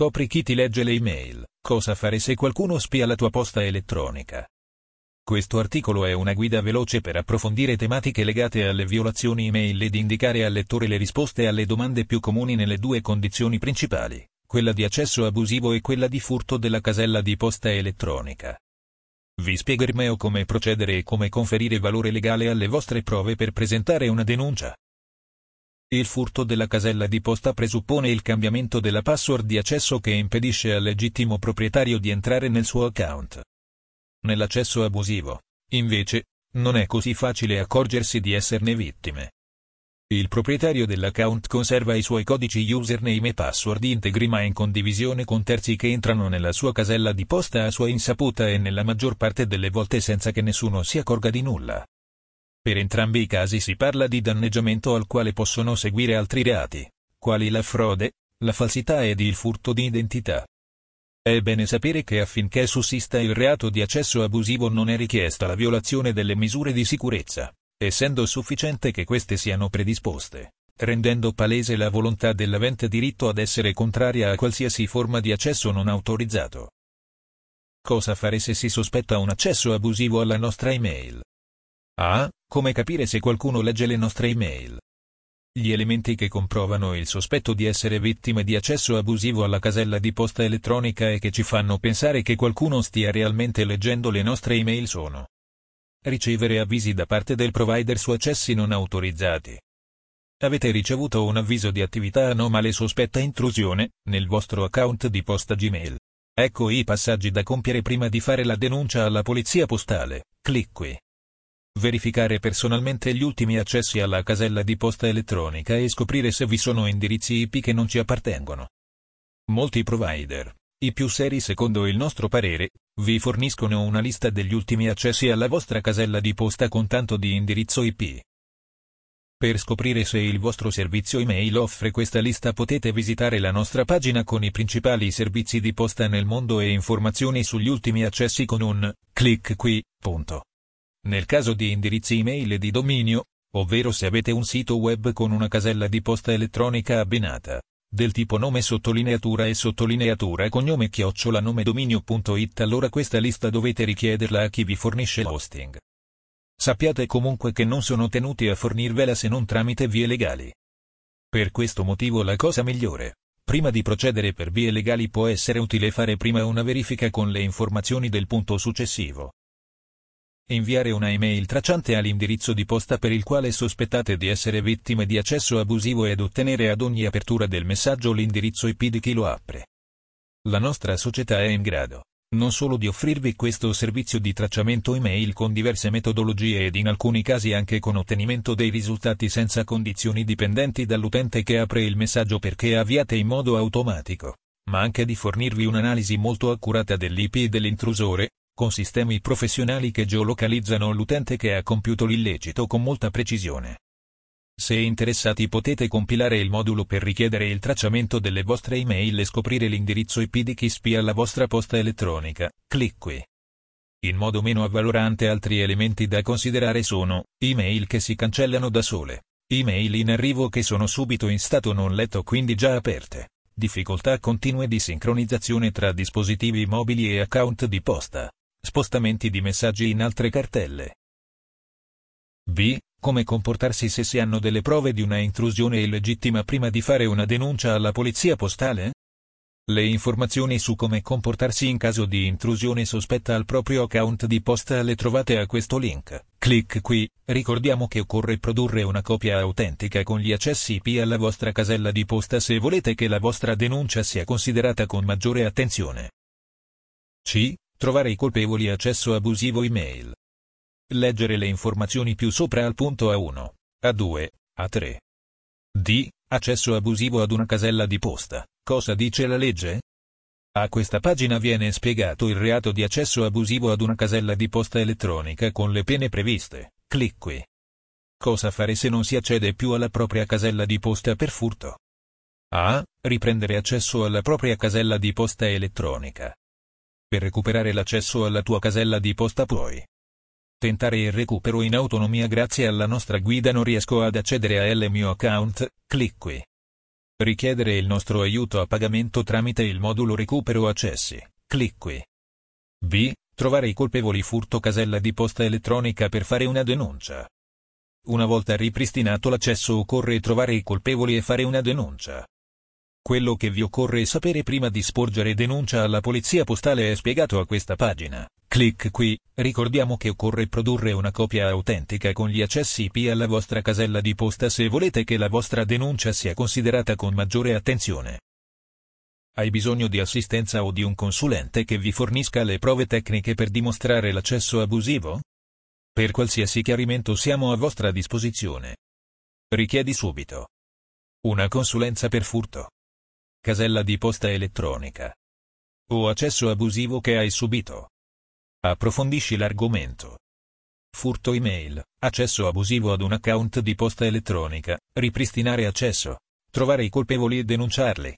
Scopri chi ti legge le email, cosa fare se qualcuno spia la tua posta elettronica. Questo articolo è una guida veloce per approfondire tematiche legate alle violazioni email ed indicare al lettore le risposte alle domande più comuni nelle due condizioni principali, quella di accesso abusivo e quella di furto della casella di posta elettronica. Vi spiegheremo come procedere e come conferire valore legale alle vostre prove per presentare una denuncia. Il furto della casella di posta presuppone il cambiamento della password di accesso che impedisce al legittimo proprietario di entrare nel suo account. Nell'accesso abusivo, invece, non è così facile accorgersi di esserne vittime. Il proprietario dell'account conserva i suoi codici username e password integri ma in condivisione con terzi che entrano nella sua casella di posta a sua insaputa e nella maggior parte delle volte senza che nessuno si accorga di nulla. Per entrambi i casi si parla di danneggiamento al quale possono seguire altri reati, quali la frode, la falsità ed il furto di identità. È bene sapere che affinché sussista il reato di accesso abusivo non è richiesta la violazione delle misure di sicurezza, essendo sufficiente che queste siano predisposte, rendendo palese la volontà dell'avente diritto ad essere contraria a qualsiasi forma di accesso non autorizzato. Cosa fare se si sospetta un accesso abusivo alla nostra email? A. Come capire se qualcuno legge le nostre email. Gli elementi che comprovano il sospetto di essere vittime di accesso abusivo alla casella di posta elettronica e che ci fanno pensare che qualcuno stia realmente leggendo le nostre email sono ricevere avvisi da parte del provider su accessi non autorizzati. Avete ricevuto un avviso di attività anomale sospetta intrusione nel vostro account di posta Gmail. Ecco i passaggi da compiere prima di fare la denuncia alla polizia postale. Clic qui. Verificare personalmente gli ultimi accessi alla casella di posta elettronica e scoprire se vi sono indirizzi IP che non ci appartengono. Molti provider, i più seri secondo il nostro parere, vi forniscono una lista degli ultimi accessi alla vostra casella di posta con tanto di indirizzo IP. Per scoprire se il vostro servizio email offre questa lista potete visitare la nostra pagina con i principali servizi di posta nel mondo e informazioni sugli ultimi accessi con un clic qui. Punto. Nel caso di indirizzi email di dominio, ovvero se avete un sito web con una casella di posta elettronica abbinata, del tipo nome sottolineatura e sottolineatura cognome chiocciola nome dominio.it allora questa lista dovete richiederla a chi vi fornisce l'hosting. Sappiate comunque che non sono tenuti a fornirvela se non tramite vie legali. Per questo motivo la cosa migliore, prima di procedere per vie legali può essere utile fare prima una verifica con le informazioni del punto successivo inviare una email tracciante all'indirizzo di posta per il quale sospettate di essere vittime di accesso abusivo ed ottenere ad ogni apertura del messaggio l'indirizzo IP di chi lo apre. La nostra società è in grado non solo di offrirvi questo servizio di tracciamento email con diverse metodologie ed in alcuni casi anche con ottenimento dei risultati senza condizioni dipendenti dall'utente che apre il messaggio perché avviate in modo automatico, ma anche di fornirvi un'analisi molto accurata dell'IP dell'intrusore, con sistemi professionali che geolocalizzano l'utente che ha compiuto l'illecito con molta precisione. Se interessati potete compilare il modulo per richiedere il tracciamento delle vostre email e scoprire l'indirizzo IP di chi spia la vostra posta elettronica. Clic qui. In modo meno avvalorante altri elementi da considerare sono, email che si cancellano da sole, email in arrivo che sono subito in stato non letto quindi già aperte, difficoltà continue di sincronizzazione tra dispositivi mobili e account di posta. Spostamenti di messaggi in altre cartelle. B. Come comportarsi se si hanno delle prove di una intrusione illegittima prima di fare una denuncia alla polizia postale? Le informazioni su come comportarsi in caso di intrusione sospetta al proprio account di posta le trovate a questo link. Clic qui, ricordiamo che occorre produrre una copia autentica con gli accessi IP alla vostra casella di posta se volete che la vostra denuncia sia considerata con maggiore attenzione. C. Trovare i colpevoli accesso abusivo email. Leggere le informazioni più sopra al punto A1, A2, A3. D. Accesso abusivo ad una casella di posta. Cosa dice la legge? A questa pagina viene spiegato il reato di accesso abusivo ad una casella di posta elettronica con le pene previste. Clic qui. Cosa fare se non si accede più alla propria casella di posta per furto? A. Riprendere accesso alla propria casella di posta elettronica. Per recuperare l'accesso alla tua casella di posta puoi tentare il recupero in autonomia grazie alla nostra guida non riesco ad accedere a L mio account, clic qui. Richiedere il nostro aiuto a pagamento tramite il modulo recupero accessi. Clic qui. B. Trovare i colpevoli furto casella di posta elettronica per fare una denuncia. Una volta ripristinato l'accesso occorre trovare i colpevoli e fare una denuncia. Quello che vi occorre sapere prima di sporgere denuncia alla polizia postale è spiegato a questa pagina. Clic qui, ricordiamo che occorre produrre una copia autentica con gli accessi IP alla vostra casella di posta se volete che la vostra denuncia sia considerata con maggiore attenzione. Hai bisogno di assistenza o di un consulente che vi fornisca le prove tecniche per dimostrare l'accesso abusivo? Per qualsiasi chiarimento siamo a vostra disposizione. Richiedi subito una consulenza per furto casella di posta elettronica o accesso abusivo che hai subito. Approfondisci l'argomento. Furto email, accesso abusivo ad un account di posta elettronica, ripristinare accesso, trovare i colpevoli e denunciarli.